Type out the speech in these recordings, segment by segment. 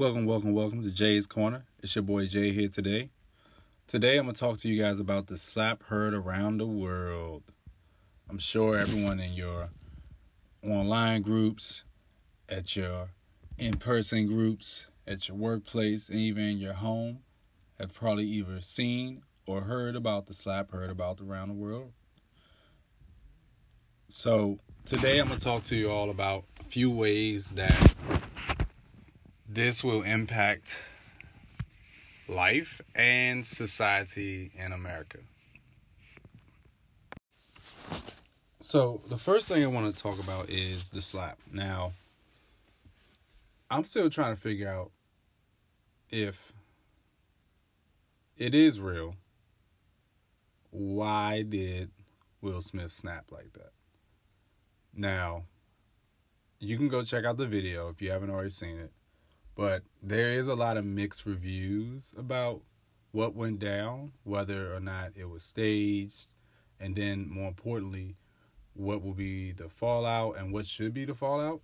Welcome, welcome, welcome to Jay's Corner. It's your boy Jay here today. Today I'm going to talk to you guys about the slap heard around the world. I'm sure everyone in your online groups, at your in person groups, at your workplace, and even your home have probably either seen or heard about the slap heard about around the world. So, today I'm going to talk to you all about a few ways that this will impact life and society in America. So, the first thing I want to talk about is the slap. Now, I'm still trying to figure out if it is real. Why did Will Smith snap like that? Now, you can go check out the video if you haven't already seen it. But there is a lot of mixed reviews about what went down, whether or not it was staged, and then more importantly, what will be the fallout and what should be the fallout.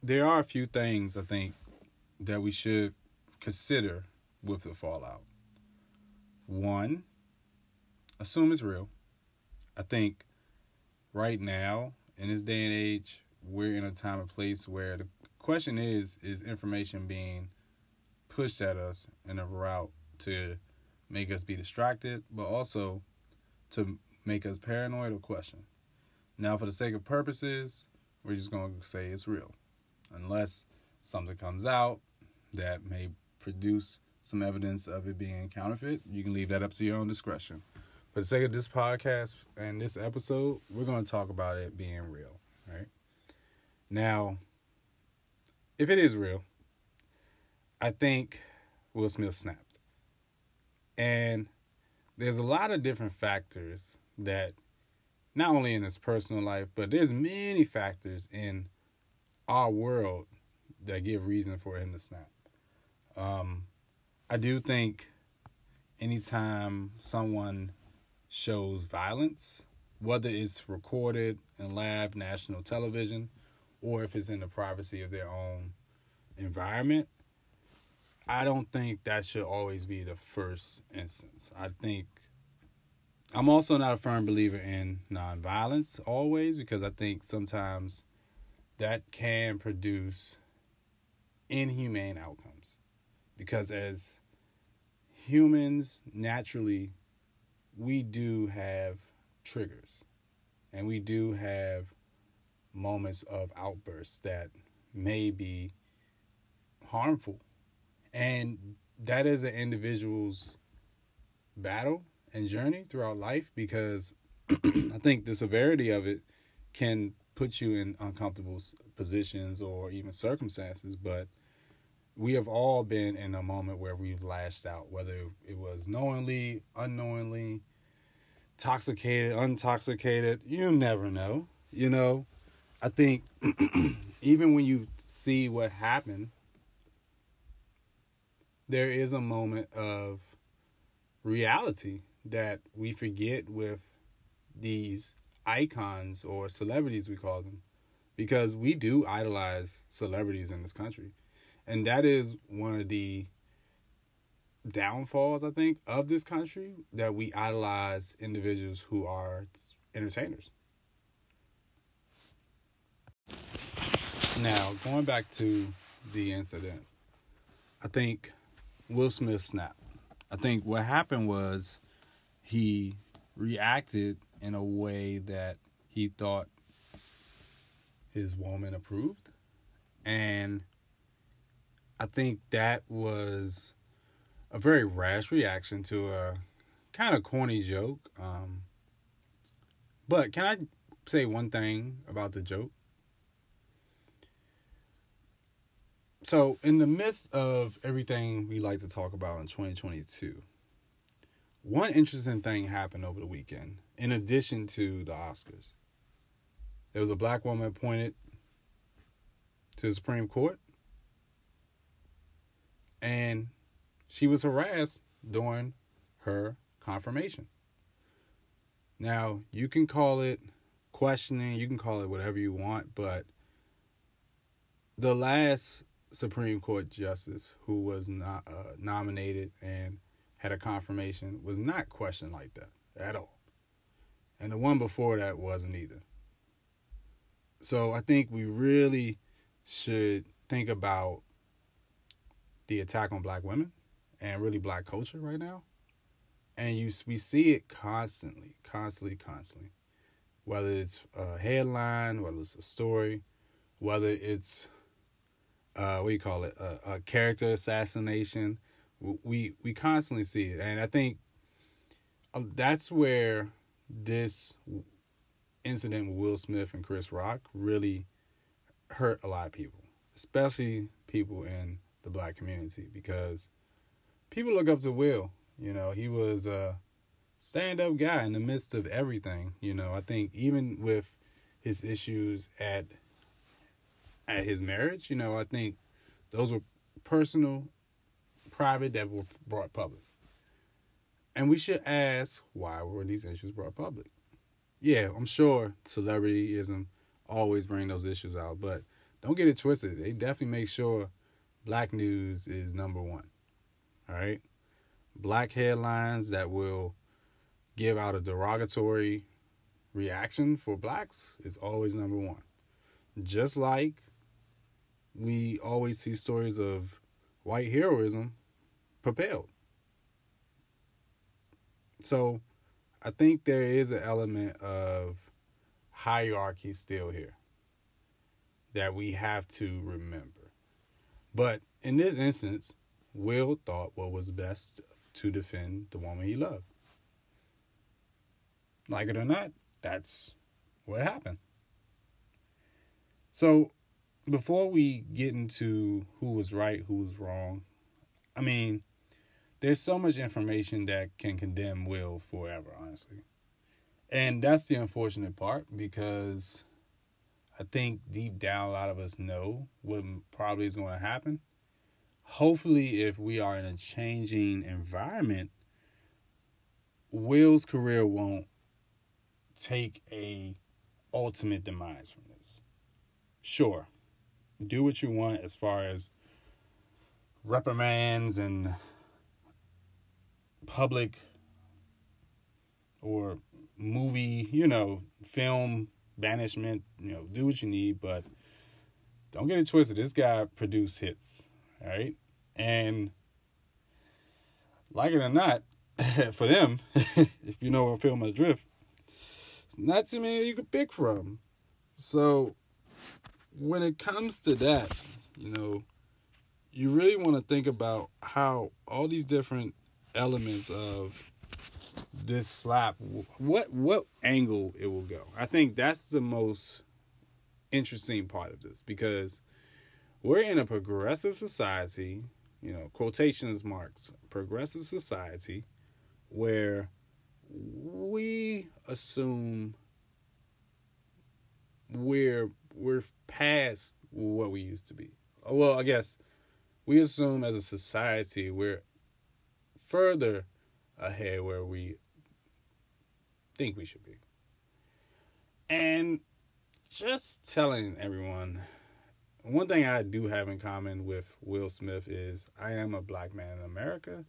There are a few things I think that we should consider with the fallout. One, assume it's real. I think right now, in this day and age, we're in a time and place where the question is is information being pushed at us in a route to make us be distracted but also to make us paranoid or question? Now for the sake of purposes we're just going to say it's real. Unless something comes out that may produce some evidence of it being counterfeit you can leave that up to your own discretion. For the sake of this podcast and this episode we're going to talk about it being real right? Now if it is real, I think Will Smith snapped. And there's a lot of different factors that not only in his personal life, but there's many factors in our world that give reason for him to snap. Um, I do think anytime someone shows violence, whether it's recorded in live national television or if it's in the privacy of their own environment, I don't think that should always be the first instance. I think I'm also not a firm believer in nonviolence always because I think sometimes that can produce inhumane outcomes. Because as humans, naturally, we do have triggers and we do have moments of outbursts that may be harmful. And that is an individual's battle and journey throughout life because I think the severity of it can put you in uncomfortable positions or even circumstances. But we have all been in a moment where we've lashed out, whether it was knowingly, unknowingly, intoxicated, intoxicated. You never know, you know. I think even when you see what happened, there is a moment of reality that we forget with these icons or celebrities we call them. Because we do idolize celebrities in this country. And that is one of the downfalls i think of this country that we idolize individuals who are entertainers Now, going back to the incident, I think Will Smith snapped. I think what happened was he reacted in a way that he thought his woman approved. And I think that was a very rash reaction to a kind of corny joke. Um, but can I say one thing about the joke? So in the midst of everything we like to talk about in 2022 one interesting thing happened over the weekend in addition to the oscars. There was a black woman appointed to the supreme court and she was harassed during her confirmation. Now you can call it questioning you can call it whatever you want but the last Supreme Court justice who was not uh, nominated and had a confirmation was not questioned like that at all. And the one before that wasn't either. So I think we really should think about the attack on black women and really black culture right now. And you we see it constantly, constantly, constantly. Whether it's a headline, whether it's a story, whether it's uh, what do you call it, a, a character assassination. We we constantly see it, and I think uh, that's where this incident with Will Smith and Chris Rock really hurt a lot of people, especially people in the black community, because people look up to Will. You know, he was a stand up guy in the midst of everything. You know, I think even with his issues at at his marriage, you know, I think those were personal, private that were brought public. And we should ask why were these issues brought public? Yeah, I'm sure celebrityism always bring those issues out, but don't get it twisted. They definitely make sure black news is number one. All right? Black headlines that will give out a derogatory reaction for blacks is always number one. Just like we always see stories of white heroism propelled. So I think there is an element of hierarchy still here that we have to remember. But in this instance, Will thought what was best to defend the woman he loved. Like it or not, that's what happened. So before we get into who was right, who was wrong, I mean, there's so much information that can condemn Will forever, honestly. And that's the unfortunate part because I think deep down a lot of us know what probably is going to happen. Hopefully, if we are in a changing environment, Will's career won't take a ultimate demise from this. Sure, do what you want as far as reprimands and public or movie, you know, film banishment, you know, do what you need, but don't get it twisted. This guy produced hits, all right? And like it or not, for them, if you know a film adrift, it's not too many you could pick from. So when it comes to that, you know, you really want to think about how all these different elements of this slap what what angle it will go. I think that's the most interesting part of this because we're in a progressive society, you know, quotations marks, progressive society where we assume we're we're past what we used to be. Well, I guess we assume as a society we're further ahead where we think we should be. And just telling everyone one thing I do have in common with Will Smith is I am a black man in America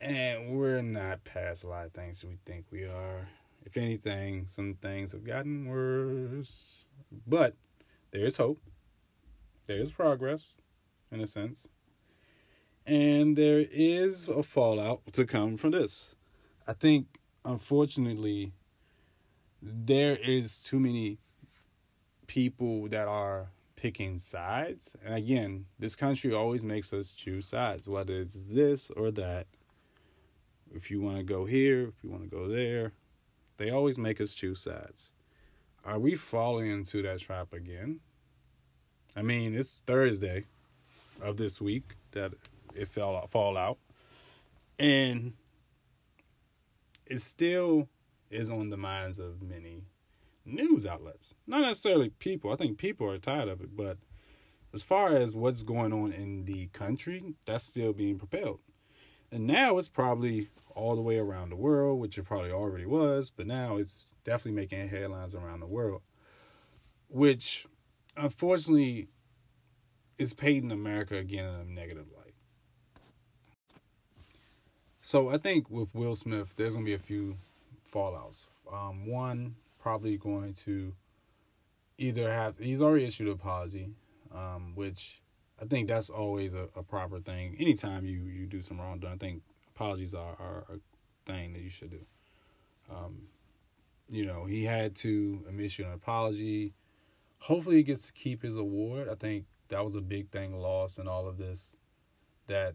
and we're not past a lot of things we think we are. If anything, some things have gotten worse. But there is hope. There is progress, in a sense. And there is a fallout to come from this. I think, unfortunately, there is too many people that are picking sides. And again, this country always makes us choose sides, whether it's this or that. If you want to go here, if you want to go there, they always make us choose sides. Are we falling into that trap again? I mean, it's Thursday of this week that it fell out, fall out, and it still is on the minds of many news outlets. Not necessarily people. I think people are tired of it, but as far as what's going on in the country, that's still being propelled. And now it's probably all the way around the world, which it probably already was, but now it's definitely making headlines around the world. Which unfortunately it's painting America again in a negative light. So I think with Will Smith, there's gonna be a few fallouts. Um, one probably going to either have he's already issued an apology, um, which I think that's always a, a, proper thing. Anytime you you do some wrong wrongdoing, I think apologies are, are a thing that you should do. Um, you know, he had to issue an apology. Hopefully, he gets to keep his award. I think that was a big thing lost in all of this. That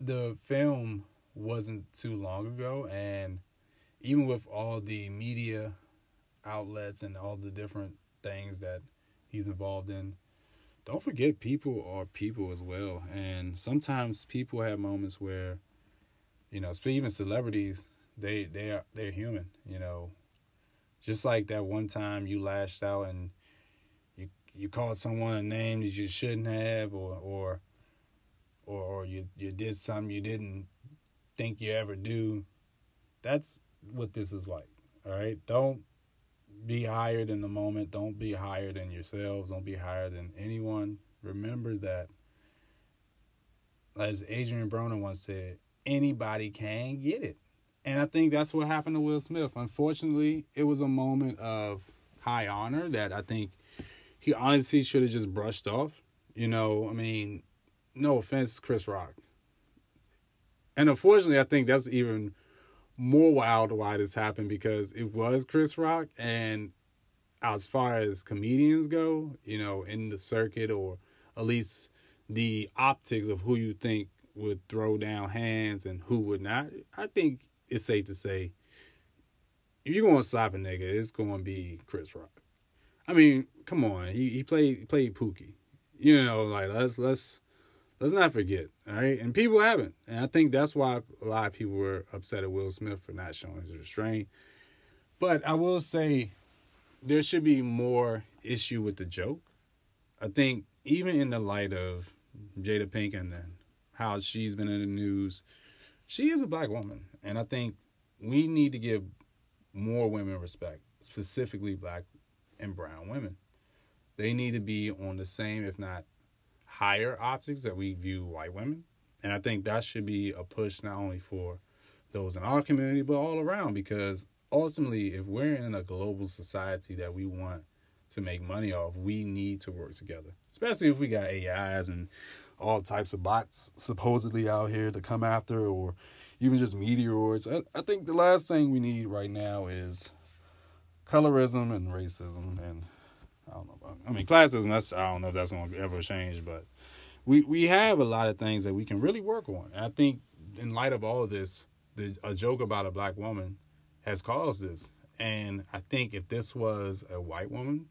the film wasn't too long ago, and even with all the media outlets and all the different things that he's involved in, don't forget people are people as well. And sometimes people have moments where, you know, even celebrities, they they are they're human. You know, just like that one time you lashed out and you you called someone a name that you shouldn't have, or or or, or you you did something you didn't think you ever do. That's what this is like. All right, don't be higher than the moment. Don't be higher than yourselves. Don't be higher than anyone. Remember that, as Adrien Broner once said, anybody can get it. And I think that's what happened to Will Smith. Unfortunately, it was a moment of high honor that I think he honestly should have just brushed off. You know, I mean, no offense, Chris Rock. And unfortunately, I think that's even more wild why this happened because it was Chris Rock. And as far as comedians go, you know, in the circuit or at least the optics of who you think would throw down hands and who would not, I think it's safe to say if you're gonna slap a nigga, it's gonna be Chris Rock. I mean, come on, he he played played Pookie. You know, like let's let's let's not forget, all right? And people haven't, and I think that's why a lot of people were upset at Will Smith for not showing his restraint. But I will say, there should be more issue with the joke. I think even in the light of Jada Pinkett and how she's been in the news, she is a black woman, and I think we need to give more women respect, specifically black and brown women. They need to be on the same, if not higher optics that we view white women. And I think that should be a push not only for those in our community, but all around because ultimately, if we're in a global society that we want to make money off, we need to work together, especially if we got AIs and all types of bots supposedly out here to come after, or even just meteoroids. I, I think the last thing we need right now is colorism and racism, and I don't know. About, I mean, classism. That's I don't know if that's to ever change, but we we have a lot of things that we can really work on. And I think in light of all of this, the, a joke about a black woman has caused this. And I think if this was a white woman,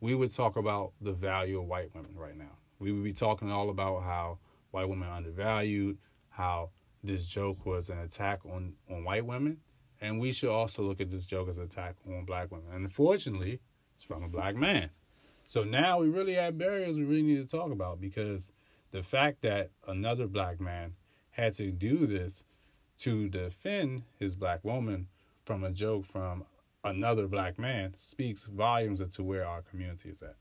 we would talk about the value of white women right now we would be talking all about how white women are undervalued, how this joke was an attack on, on white women. And we should also look at this joke as an attack on black women. And unfortunately, it's from a black man. So now we really have barriers we really need to talk about because the fact that another black man had to do this to defend his black woman from a joke from another black man speaks volumes as to where our community is at.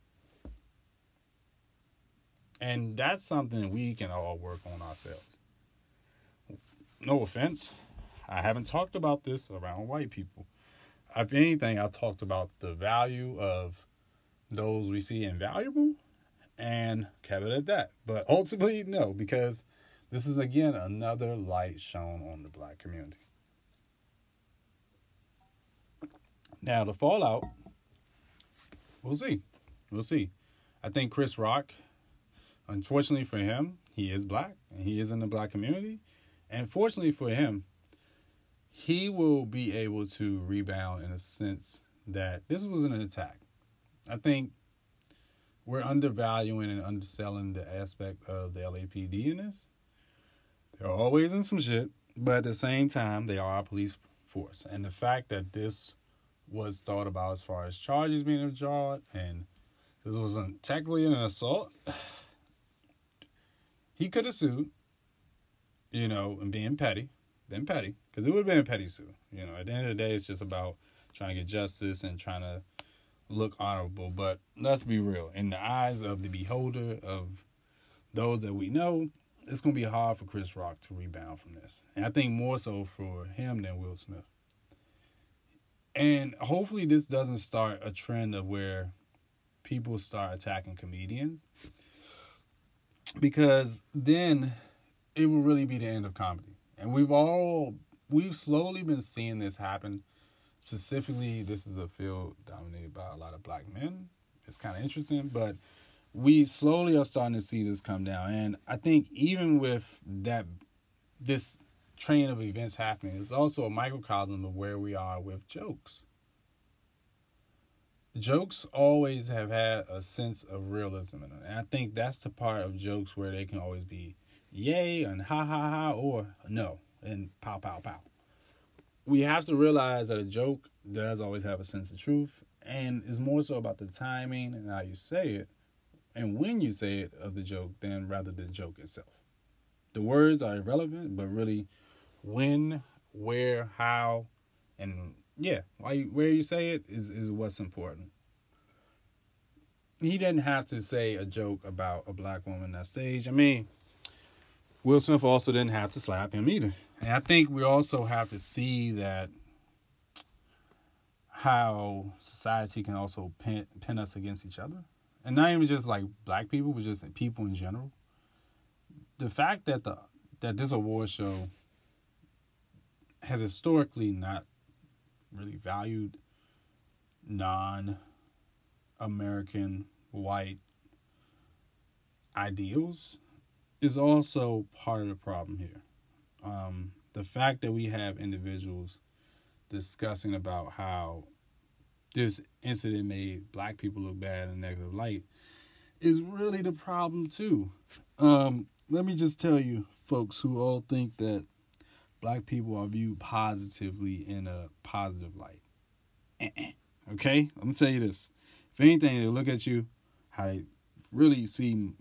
And that's something we can all work on ourselves. No offense, I haven't talked about this around white people. If anything, I talked about the value of those we see invaluable and kept it at that. But ultimately, no, because this is again another light shown on the black community. Now, the fallout, we'll see. We'll see. I think Chris Rock Unfortunately for him, he is black and he is in the black community. And fortunately for him, he will be able to rebound in a sense that this was an attack. I think we're undervaluing and underselling the aspect of the LAPD in this. They're always in some shit, but at the same time, they are a police force. And the fact that this was thought about as far as charges being drawn and this wasn't technically an assault he could have sued, you know, and being petty, been petty, because it would have been a petty sue. You know, at the end of the day, it's just about trying to get justice and trying to look honorable. But let's be real. In the eyes of the beholder, of those that we know, it's going to be hard for Chris Rock to rebound from this. And I think more so for him than Will Smith. And hopefully, this doesn't start a trend of where people start attacking comedians. Because then it will really be the end of comedy. And we've all, we've slowly been seeing this happen. Specifically, this is a field dominated by a lot of black men. It's kind of interesting, but we slowly are starting to see this come down. And I think even with that, this train of events happening, it's also a microcosm of where we are with jokes. Jokes always have had a sense of realism in them. And I think that's the part of jokes where they can always be yay and ha ha ha or no and pow pow pow. We have to realize that a joke does always have a sense of truth and is more so about the timing and how you say it and when you say it of the joke than rather the joke itself. The words are irrelevant, but really when, where, how, and yeah, why you, where you say it is is what's important. He didn't have to say a joke about a black woman on stage. I mean, Will Smith also didn't have to slap him either. And I think we also have to see that how society can also pin, pin us against each other and not even just like black people, but just people in general. The fact that the that this award show has historically not really valued non American white ideals is also part of the problem here. Um, the fact that we have individuals discussing about how this incident made black people look bad in a negative light is really the problem too. Um, let me just tell you, folks who all think that black people are viewed positively in a positive light. Okay, let me tell you this. If anything, they look at you how they really see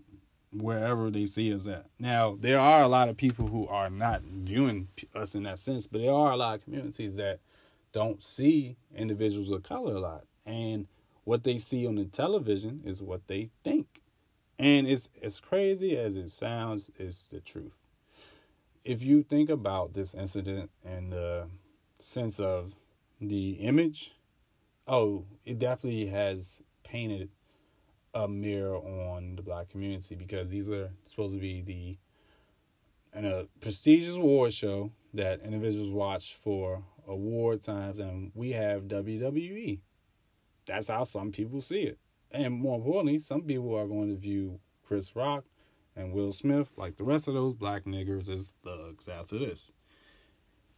wherever they see us at. Now, there are a lot of people who are not viewing us in that sense, but there are a lot of communities that don't see individuals of color a lot. And what they see on the television is what they think. And it's as crazy as it sounds, it's the truth. If you think about this incident and the sense of the image, oh, it definitely has painted a mirror on the black community because these are supposed to be the in a prestigious award show that individuals watch for award times, and we have WWE. That's how some people see it. And more importantly, some people are going to view Chris Rock and Will Smith, like the rest of those black niggers, as thugs after this.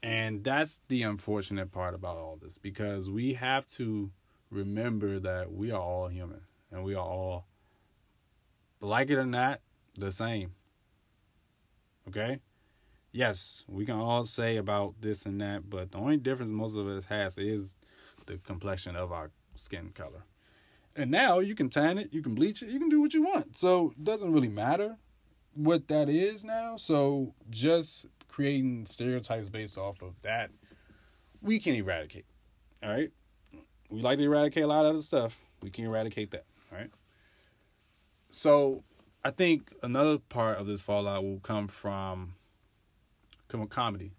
And that's the unfortunate part about all this because we have to remember that we are all human and we are all, like it or not, the same. Okay? yes, we can all say about this and that, but the only difference most of us has is the complexion of our skin color. And now you can tan it, you can bleach it, you can do what you want. So it doesn't really matter what that is now. So just creating stereotypes based off of that, we can eradicate. All right. We like to eradicate a lot of other stuff. We can eradicate that. Right. So I think another part of this fallout will come from comedy.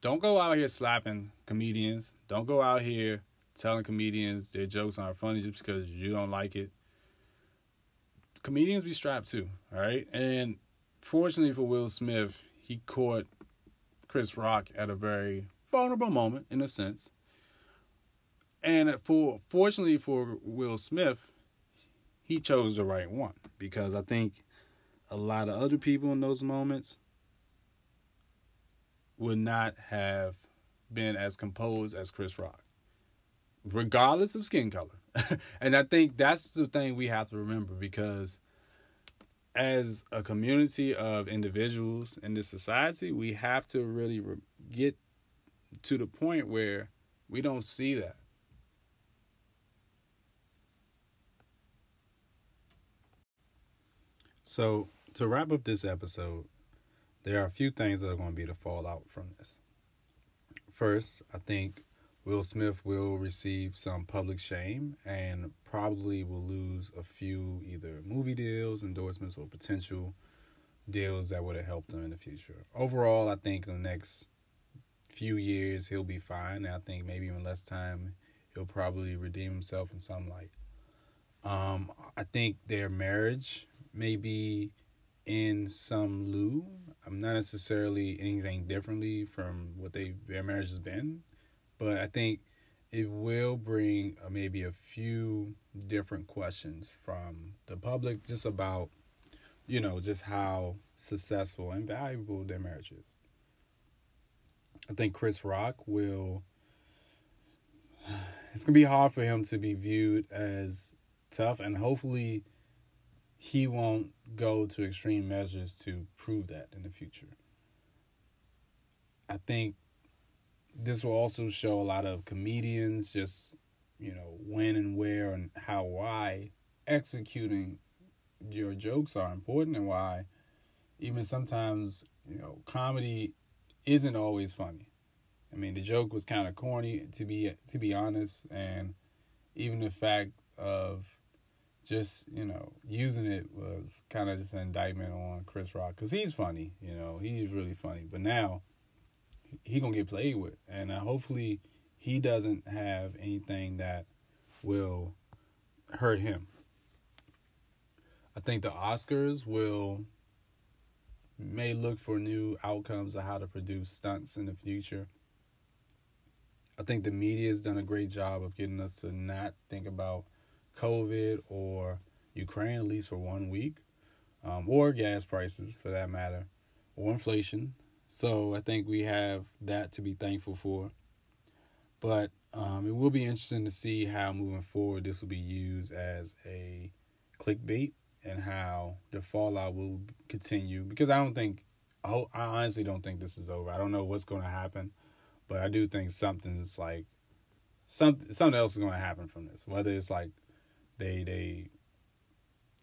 Don't go out here slapping comedians. Don't go out here telling comedians their jokes aren't funny just because you don't like it. Comedians be strapped too, all right? And fortunately for Will Smith, he caught Chris Rock at a very vulnerable moment, in a sense. And for fortunately for Will Smith, he chose the right one because I think a lot of other people in those moments would not have been as composed as Chris Rock, regardless of skin color. and I think that's the thing we have to remember because as a community of individuals in this society, we have to really re- get to the point where we don't see that. So, to wrap up this episode, there are a few things that are going to be the fallout from this. First, I think Will Smith will receive some public shame and probably will lose a few either movie deals, endorsements, or potential deals that would have helped him in the future. Overall, I think in the next few years he'll be fine. I think maybe even less time he'll probably redeem himself in some light. Um, I think their marriage may be in some lieu. I'm not necessarily anything differently from what they their marriage has been, but I think it will bring uh, maybe a few different questions from the public just about you know just how successful and valuable their marriage is. I think Chris Rock will. It's gonna be hard for him to be viewed as tough, and hopefully, he won't go to extreme measures to prove that in the future. I think this will also show a lot of comedians just, you know, when and where and how why executing your jokes are important and why even sometimes, you know, comedy isn't always funny. I mean, the joke was kind of corny to be to be honest, and even the fact of just you know using it was kind of just an indictment on Chris Rock because he's funny, you know, he's really funny. But now he gonna get played with, and uh, hopefully he doesn't have anything that will hurt him. I think the Oscars will may look for new outcomes of how to produce stunts in the future. I think the media has done a great job of getting us to not think about COVID or Ukraine at least for one week, um, or gas prices for that matter, or inflation. So I think we have that to be thankful for. But um, it will be interesting to see how moving forward this will be used as a clickbait and how the fallout will continue because I don't think I honestly don't think this is over. I don't know what's going to happen, but I do think something's like something something else is going to happen from this. Whether it's like they they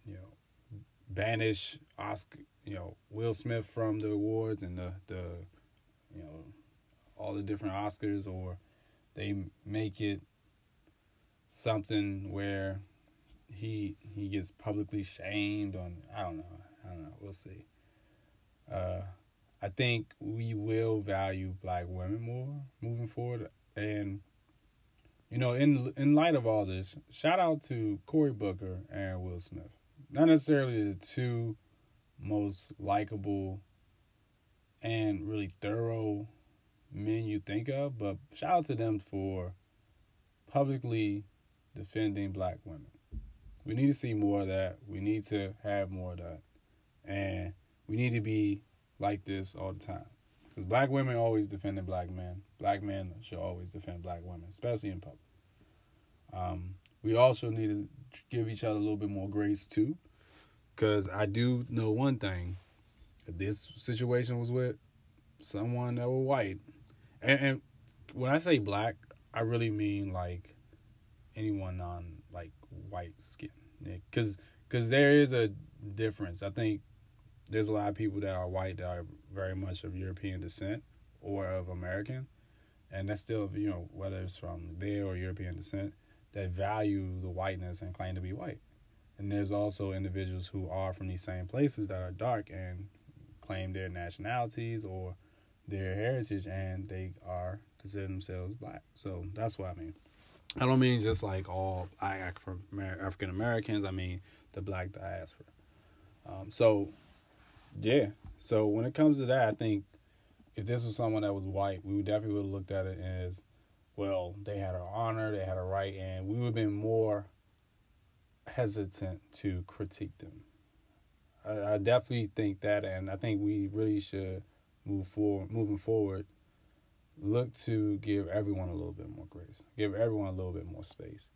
you know banish Oscar, you know Will Smith from the awards and the the you know all the different Oscars, or they make it something where he he gets publicly shamed on I don't know I don't know we'll see. Uh, I think we will value black women more moving forward, and you know, in in light of all this, shout out to Cory Booker and Will Smith. Not necessarily the two most likable and really thorough men you think of, but shout out to them for publicly defending black women. We need to see more of that. We need to have more of that. And we need to be like this all the time. Because black women always defended black men. Black men should always defend black women, especially in public. Um, we also need to give each other a little bit more grace too. Because I do know one thing. If this situation was with someone that were white, and, and when I say black, I really mean like anyone on like white skin because because there is a difference. I think there's a lot of people that are white that are very much of European descent or of American, and that's still you know whether it's from there or European descent that value the whiteness and claim to be white. And there's also individuals who are from these same places that are dark and claim their nationalities or their heritage and they are consider themselves black. So that's what I mean. I don't mean just like all African Americans. I mean the black diaspora. Um, so, yeah. So when it comes to that, I think if this was someone that was white, we would definitely would have looked at it as, well, they had an honor, they had a right, and we would have been more hesitant to critique them. I, I definitely think that, and I think we really should move forward, moving forward look to give everyone a little bit more grace, give everyone a little bit more space,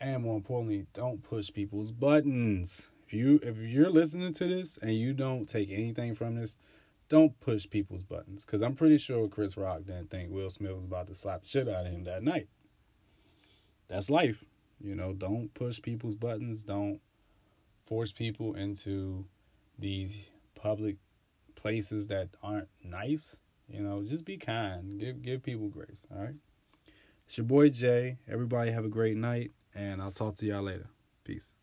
and more importantly, don't push people's buttons. If you if you're listening to this and you don't take anything from this, don't push people's buttons. Cause I'm pretty sure Chris Rock didn't think Will Smith was about to slap shit out of him that night. That's life. You know, don't push people's buttons. Don't force people into these public places that aren't nice you know, just be kind. Give give people grace. All right. It's your boy Jay. Everybody have a great night, and I'll talk to y'all later. Peace.